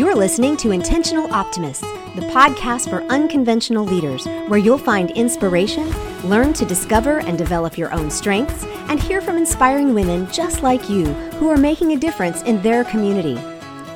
You're listening to Intentional Optimists, the podcast for unconventional leaders, where you'll find inspiration, learn to discover and develop your own strengths, and hear from inspiring women just like you who are making a difference in their community.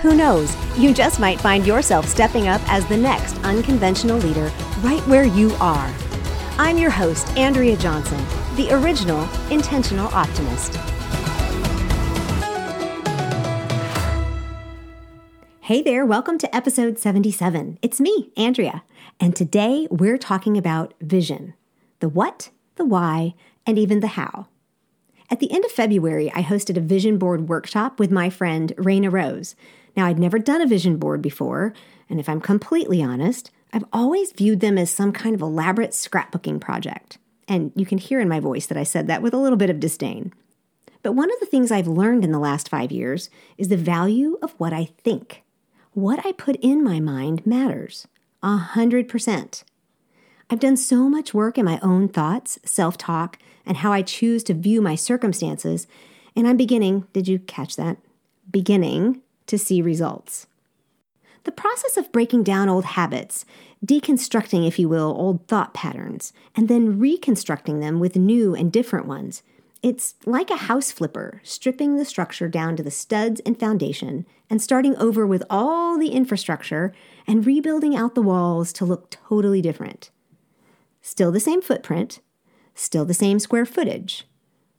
Who knows, you just might find yourself stepping up as the next unconventional leader right where you are. I'm your host, Andrea Johnson, the original Intentional Optimist. Hey there, welcome to episode 77. It's me, Andrea, and today we're talking about vision the what, the why, and even the how. At the end of February, I hosted a vision board workshop with my friend Raina Rose. Now, I'd never done a vision board before, and if I'm completely honest, I've always viewed them as some kind of elaborate scrapbooking project. And you can hear in my voice that I said that with a little bit of disdain. But one of the things I've learned in the last five years is the value of what I think what I put in my mind matters. A hundred percent. I've done so much work in my own thoughts, self talk, and how I choose to view my circumstances, and I'm beginning, did you catch that? Beginning to see results. The process of breaking down old habits, deconstructing, if you will, old thought patterns, and then reconstructing them with new and different ones it's like a house flipper, stripping the structure down to the studs and foundation and starting over with all the infrastructure and rebuilding out the walls to look totally different. Still the same footprint, still the same square footage,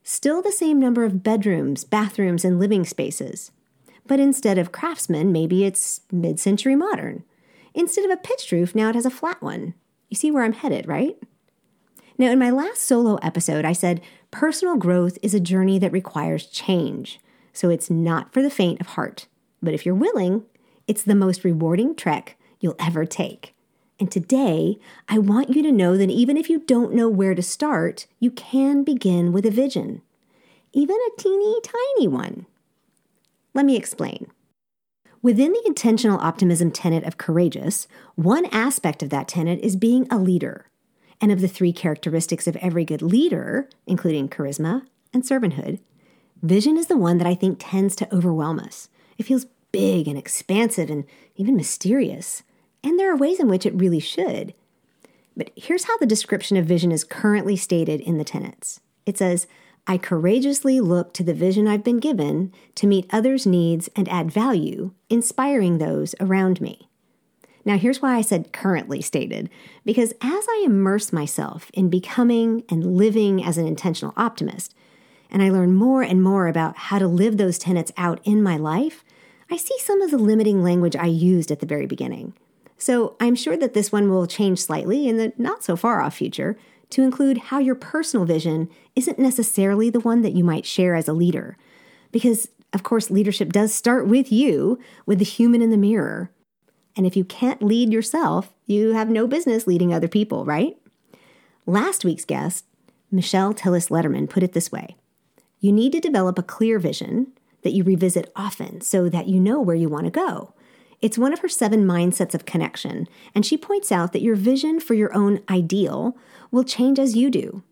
still the same number of bedrooms, bathrooms, and living spaces. But instead of craftsman, maybe it's mid century modern. Instead of a pitched roof, now it has a flat one. You see where I'm headed, right? Now, in my last solo episode, I said personal growth is a journey that requires change, so it's not for the faint of heart. But if you're willing, it's the most rewarding trek you'll ever take. And today, I want you to know that even if you don't know where to start, you can begin with a vision, even a teeny tiny one. Let me explain. Within the intentional optimism tenet of courageous, one aspect of that tenet is being a leader. And of the three characteristics of every good leader, including charisma and servanthood, vision is the one that I think tends to overwhelm us. It feels big and expansive and even mysterious. And there are ways in which it really should. But here's how the description of vision is currently stated in the tenets it says, I courageously look to the vision I've been given to meet others' needs and add value, inspiring those around me. Now, here's why I said currently stated because as I immerse myself in becoming and living as an intentional optimist, and I learn more and more about how to live those tenets out in my life, I see some of the limiting language I used at the very beginning. So I'm sure that this one will change slightly in the not so far off future to include how your personal vision isn't necessarily the one that you might share as a leader. Because, of course, leadership does start with you, with the human in the mirror. And if you can't lead yourself, you have no business leading other people, right? Last week's guest, Michelle Tillis Lederman, put it this way You need to develop a clear vision that you revisit often so that you know where you want to go. It's one of her seven mindsets of connection, and she points out that your vision for your own ideal will change as you do.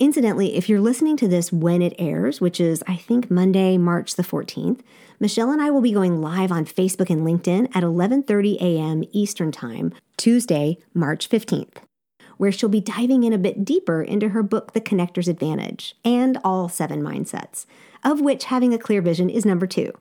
Incidentally, if you're listening to this when it airs, which is, I think, Monday, March the 14th, Michelle and I will be going live on Facebook and LinkedIn at 11:30 a.m. Eastern Time, Tuesday, March 15th, where she'll be diving in a bit deeper into her book The Connector's Advantage and all seven mindsets, of which having a clear vision is number 2.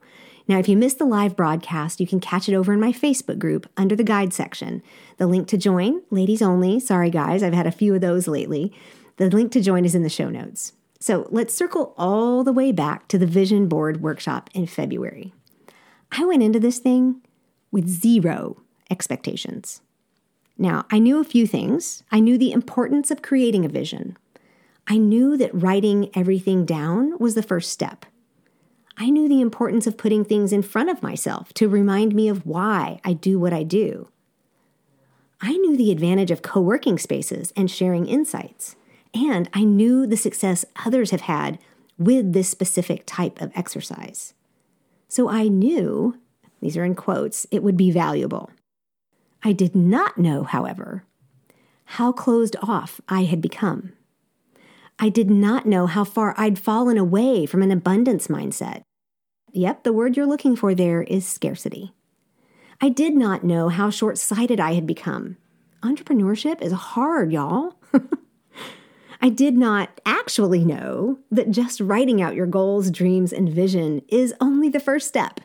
Now, if you missed the live broadcast, you can catch it over in my Facebook group under the guide section. The link to join, ladies only, sorry guys, I've had a few of those lately. The link to join is in the show notes. So let's circle all the way back to the vision board workshop in February. I went into this thing with zero expectations. Now, I knew a few things. I knew the importance of creating a vision. I knew that writing everything down was the first step. I knew the importance of putting things in front of myself to remind me of why I do what I do. I knew the advantage of co working spaces and sharing insights. And I knew the success others have had with this specific type of exercise. So I knew, these are in quotes, it would be valuable. I did not know, however, how closed off I had become. I did not know how far I'd fallen away from an abundance mindset. Yep, the word you're looking for there is scarcity. I did not know how short sighted I had become. Entrepreneurship is hard, y'all. I did not actually know that just writing out your goals, dreams, and vision is only the first step.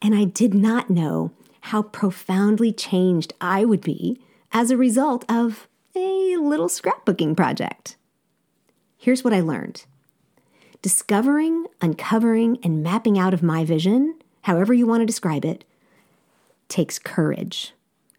And I did not know how profoundly changed I would be as a result of a little scrapbooking project. Here's what I learned discovering, uncovering, and mapping out of my vision, however you want to describe it, takes courage,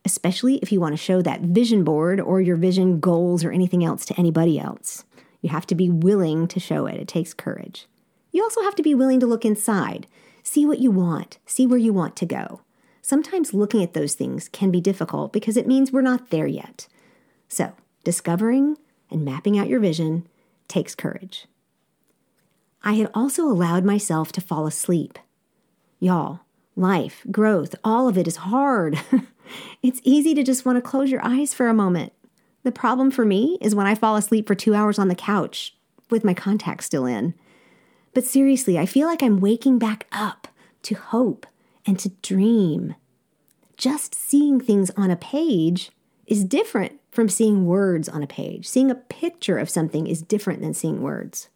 especially if you want to show that vision board or your vision goals or anything else to anybody else. You have to be willing to show it. It takes courage. You also have to be willing to look inside, see what you want, see where you want to go. Sometimes looking at those things can be difficult because it means we're not there yet. So, discovering and mapping out your vision takes courage. I had also allowed myself to fall asleep. Y'all, life, growth, all of it is hard. it's easy to just want to close your eyes for a moment. The problem for me is when I fall asleep for two hours on the couch with my contacts still in. But seriously, I feel like I'm waking back up to hope and to dream. Just seeing things on a page is different from seeing words on a page. Seeing a picture of something is different than seeing words.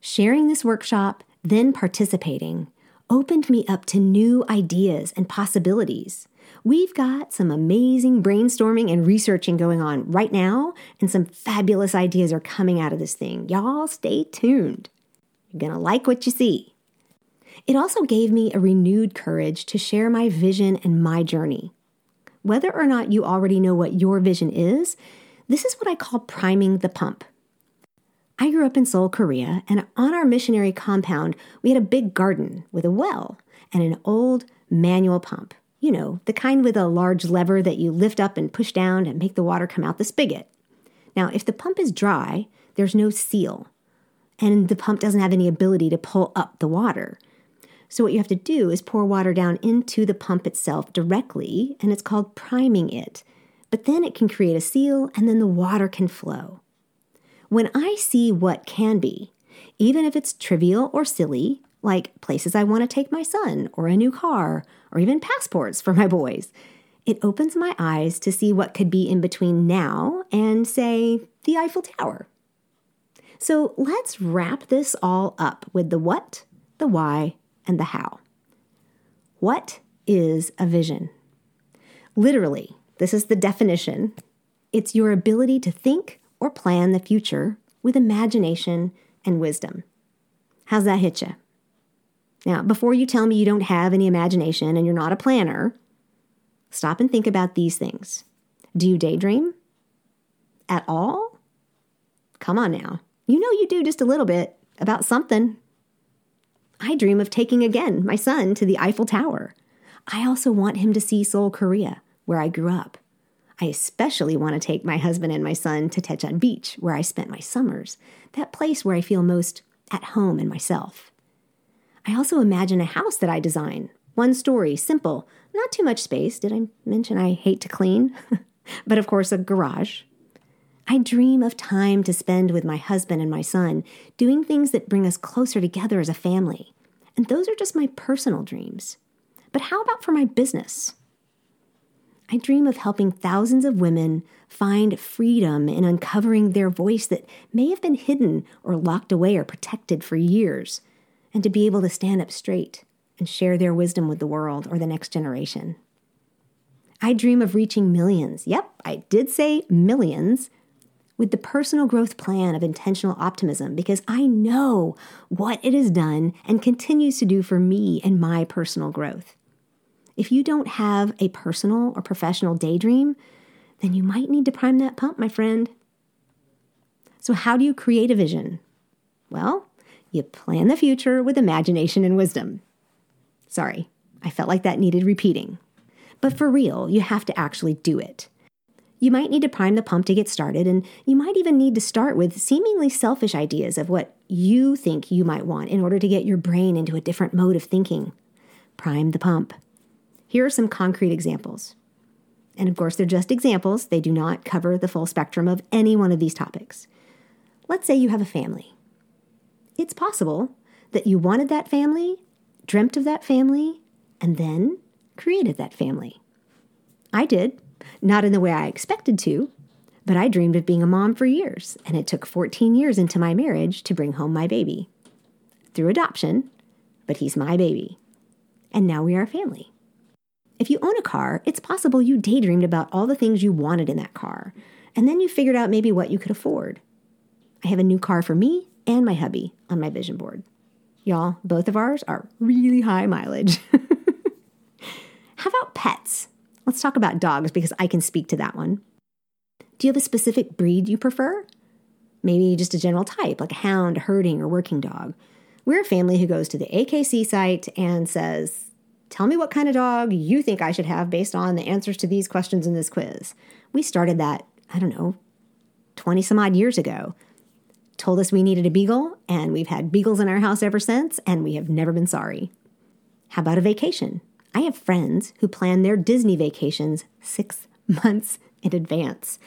Sharing this workshop, then participating, opened me up to new ideas and possibilities. We've got some amazing brainstorming and researching going on right now, and some fabulous ideas are coming out of this thing. Y'all stay tuned. You're to like what you see. It also gave me a renewed courage to share my vision and my journey. Whether or not you already know what your vision is, this is what I call priming the pump. I grew up in Seoul, Korea, and on our missionary compound, we had a big garden with a well and an old manual pump. You know, the kind with a large lever that you lift up and push down and make the water come out the spigot. Now, if the pump is dry, there's no seal, and the pump doesn't have any ability to pull up the water. So, what you have to do is pour water down into the pump itself directly, and it's called priming it. But then it can create a seal, and then the water can flow. When I see what can be, even if it's trivial or silly, like places I want to take my son, or a new car, or even passports for my boys, it opens my eyes to see what could be in between now and, say, the Eiffel Tower. So let's wrap this all up with the what, the why, and the how. What is a vision? Literally, this is the definition it's your ability to think or plan the future with imagination and wisdom. How's that hit you? Now, before you tell me you don't have any imagination and you're not a planner, stop and think about these things. Do you daydream? At all? Come on now. You know you do just a little bit about something. I dream of taking again my son to the Eiffel Tower. I also want him to see Seoul, Korea, where I grew up. I especially want to take my husband and my son to Taecheon Beach, where I spent my summers, that place where I feel most at home in myself. I also imagine a house that I design, one story, simple, not too much space. Did I mention I hate to clean? but of course, a garage. I dream of time to spend with my husband and my son, doing things that bring us closer together as a family. And those are just my personal dreams. But how about for my business? I dream of helping thousands of women find freedom in uncovering their voice that may have been hidden or locked away or protected for years, and to be able to stand up straight and share their wisdom with the world or the next generation. I dream of reaching millions. Yep, I did say millions. With the personal growth plan of intentional optimism, because I know what it has done and continues to do for me and my personal growth. If you don't have a personal or professional daydream, then you might need to prime that pump, my friend. So, how do you create a vision? Well, you plan the future with imagination and wisdom. Sorry, I felt like that needed repeating. But for real, you have to actually do it. You might need to prime the pump to get started, and you might even need to start with seemingly selfish ideas of what you think you might want in order to get your brain into a different mode of thinking. Prime the pump. Here are some concrete examples. And of course, they're just examples, they do not cover the full spectrum of any one of these topics. Let's say you have a family. It's possible that you wanted that family, dreamt of that family, and then created that family. I did, not in the way I expected to, but I dreamed of being a mom for years, and it took 14 years into my marriage to bring home my baby. Through adoption, but he's my baby. And now we are a family. If you own a car, it's possible you daydreamed about all the things you wanted in that car, and then you figured out maybe what you could afford. I have a new car for me and my hubby on my vision board. Y'all, both of ours are really high mileage. How about pets? Let's talk about dogs because I can speak to that one. Do you have a specific breed you prefer? Maybe just a general type, like a hound, herding, or working dog. We're a family who goes to the AKC site and says, Tell me what kind of dog you think I should have based on the answers to these questions in this quiz. We started that, I don't know, 20 some odd years ago. Told us we needed a beagle, and we've had beagles in our house ever since, and we have never been sorry. How about a vacation? I have friends who plan their Disney vacations six months in advance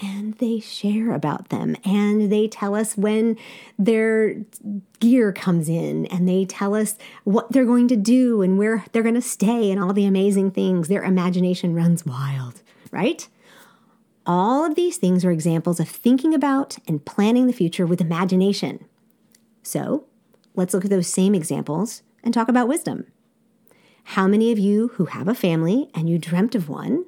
and they share about them and they tell us when their gear comes in and they tell us what they're going to do and where they're going to stay and all the amazing things. Their imagination runs wild, right? All of these things are examples of thinking about and planning the future with imagination. So let's look at those same examples and talk about wisdom. How many of you who have a family and you dreamt of one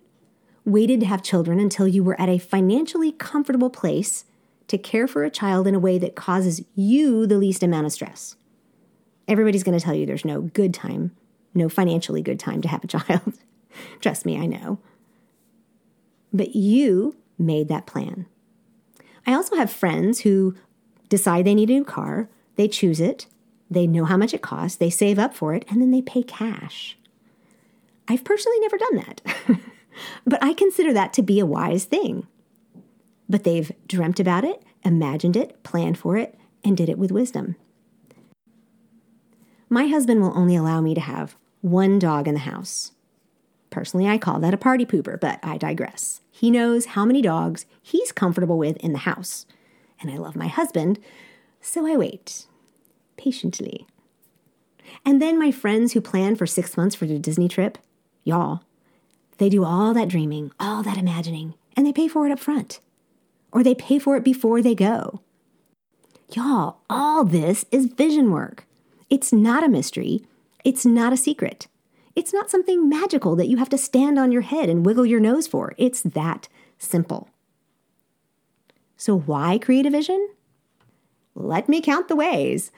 waited to have children until you were at a financially comfortable place to care for a child in a way that causes you the least amount of stress. Everybody's going to tell you there's no good time, no financially good time to have a child. Trust me, I know. But you made that plan. I also have friends who decide they need a new car, they choose it, they know how much it costs, they save up for it, and then they pay cash. I've personally never done that. But I consider that to be a wise thing. But they've dreamt about it, imagined it, planned for it, and did it with wisdom. My husband will only allow me to have one dog in the house. Personally, I call that a party pooper, but I digress. He knows how many dogs he's comfortable with in the house. And I love my husband, so I wait patiently. And then my friends who plan for six months for the Disney trip, y'all, they do all that dreaming, all that imagining, and they pay for it up front. Or they pay for it before they go. Y'all, all this is vision work. It's not a mystery. It's not a secret. It's not something magical that you have to stand on your head and wiggle your nose for. It's that simple. So, why create a vision? Let me count the ways.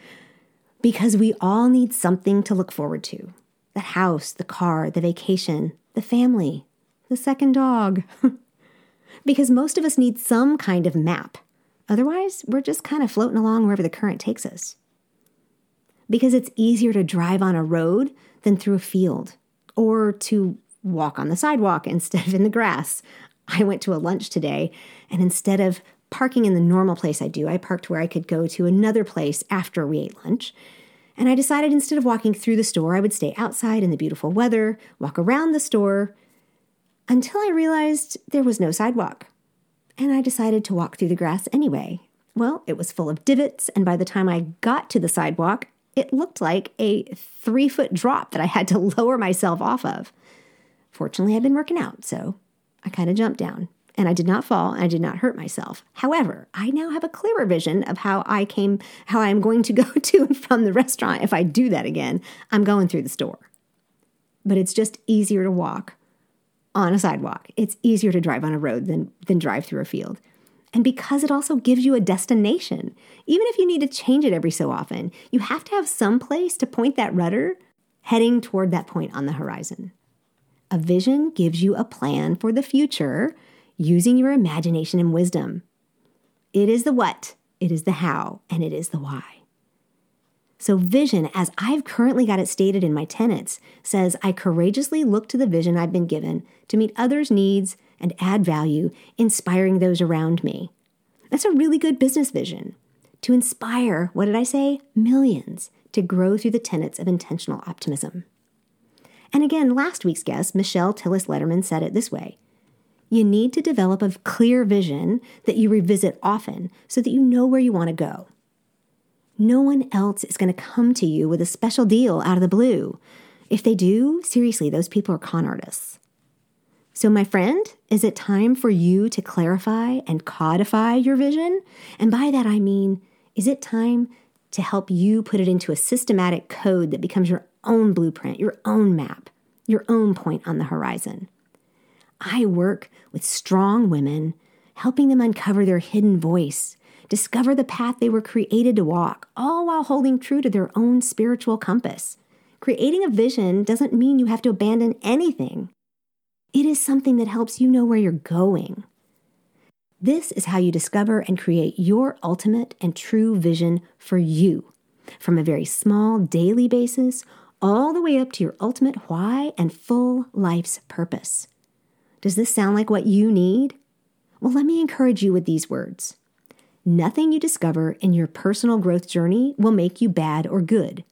Because we all need something to look forward to the house, the car, the vacation, the family, the second dog. because most of us need some kind of map. Otherwise, we're just kind of floating along wherever the current takes us. Because it's easier to drive on a road than through a field, or to walk on the sidewalk instead of in the grass. I went to a lunch today, and instead of parking in the normal place I do, I parked where I could go to another place after we ate lunch. And I decided instead of walking through the store, I would stay outside in the beautiful weather, walk around the store, until I realized there was no sidewalk. And I decided to walk through the grass anyway. Well, it was full of divots, and by the time I got to the sidewalk, it looked like a three foot drop that I had to lower myself off of. Fortunately, I'd been working out, so I kind of jumped down and I did not fall and I did not hurt myself. However, I now have a clearer vision of how I came, how I'm going to go to and from the restaurant. If I do that again, I'm going through the store. But it's just easier to walk on a sidewalk. It's easier to drive on a road than, than drive through a field. And because it also gives you a destination, even if you need to change it every so often, you have to have some place to point that rudder heading toward that point on the horizon. A vision gives you a plan for the future using your imagination and wisdom. It is the what, it is the how, and it is the why. So, vision, as I've currently got it stated in my tenets, says I courageously look to the vision I've been given to meet others' needs and add value, inspiring those around me. That's a really good business vision. To inspire, what did I say? Millions to grow through the tenets of intentional optimism. And again, last week's guest, Michelle Tillis Lederman, said it this way you need to develop a clear vision that you revisit often so that you know where you want to go. No one else is going to come to you with a special deal out of the blue. If they do, seriously, those people are con artists. So, my friend, is it time for you to clarify and codify your vision? And by that I mean, is it time to help you put it into a systematic code that becomes your own blueprint, your own map, your own point on the horizon? I work with strong women, helping them uncover their hidden voice, discover the path they were created to walk, all while holding true to their own spiritual compass. Creating a vision doesn't mean you have to abandon anything. It is something that helps you know where you're going. This is how you discover and create your ultimate and true vision for you, from a very small daily basis all the way up to your ultimate why and full life's purpose. Does this sound like what you need? Well, let me encourage you with these words. Nothing you discover in your personal growth journey will make you bad or good.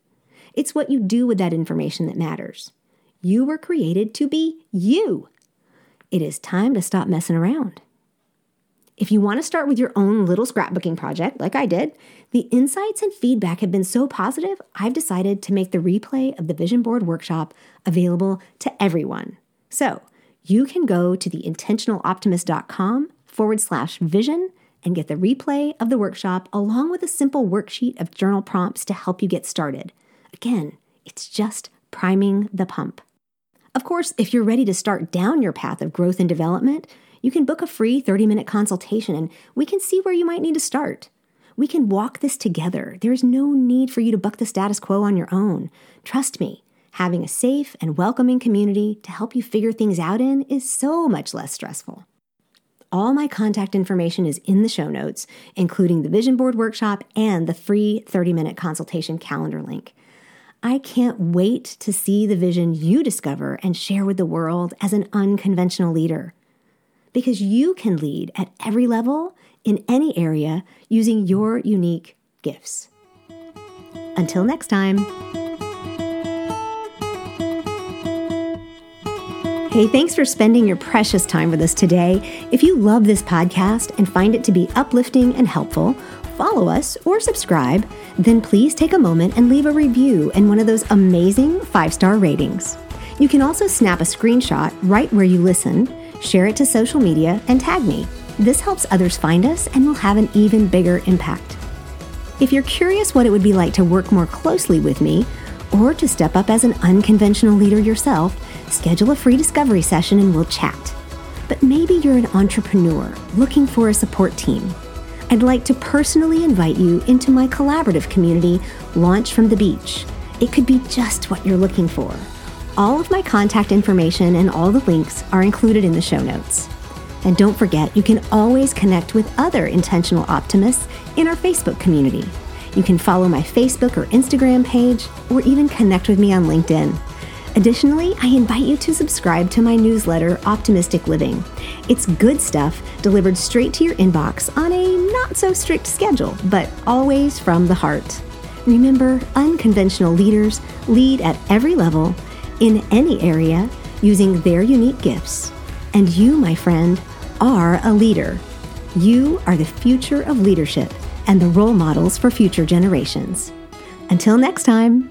It's what you do with that information that matters. You were created to be you. It is time to stop messing around. If you want to start with your own little scrapbooking project, like I did, the insights and feedback have been so positive, I've decided to make the replay of the Vision Board Workshop available to everyone. So you can go to theintentionaloptimist.com forward slash vision and get the replay of the workshop along with a simple worksheet of journal prompts to help you get started. Again, it's just priming the pump. Of course, if you're ready to start down your path of growth and development, you can book a free 30 minute consultation and we can see where you might need to start. We can walk this together. There's no need for you to buck the status quo on your own. Trust me, having a safe and welcoming community to help you figure things out in is so much less stressful. All my contact information is in the show notes, including the vision board workshop and the free 30 minute consultation calendar link. I can't wait to see the vision you discover and share with the world as an unconventional leader. Because you can lead at every level in any area using your unique gifts. Until next time. Hey, thanks for spending your precious time with us today. If you love this podcast and find it to be uplifting and helpful, follow us or subscribe, then please take a moment and leave a review and one of those amazing five star ratings. You can also snap a screenshot right where you listen, share it to social media, and tag me. This helps others find us and will have an even bigger impact. If you're curious what it would be like to work more closely with me, or to step up as an unconventional leader yourself, schedule a free discovery session and we'll chat. But maybe you're an entrepreneur looking for a support team. I'd like to personally invite you into my collaborative community, Launch from the Beach. It could be just what you're looking for. All of my contact information and all the links are included in the show notes. And don't forget, you can always connect with other intentional optimists in our Facebook community. You can follow my Facebook or Instagram page, or even connect with me on LinkedIn. Additionally, I invite you to subscribe to my newsletter, Optimistic Living. It's good stuff delivered straight to your inbox on a not so strict schedule, but always from the heart. Remember, unconventional leaders lead at every level, in any area, using their unique gifts. And you, my friend, are a leader. You are the future of leadership and the role models for future generations. Until next time.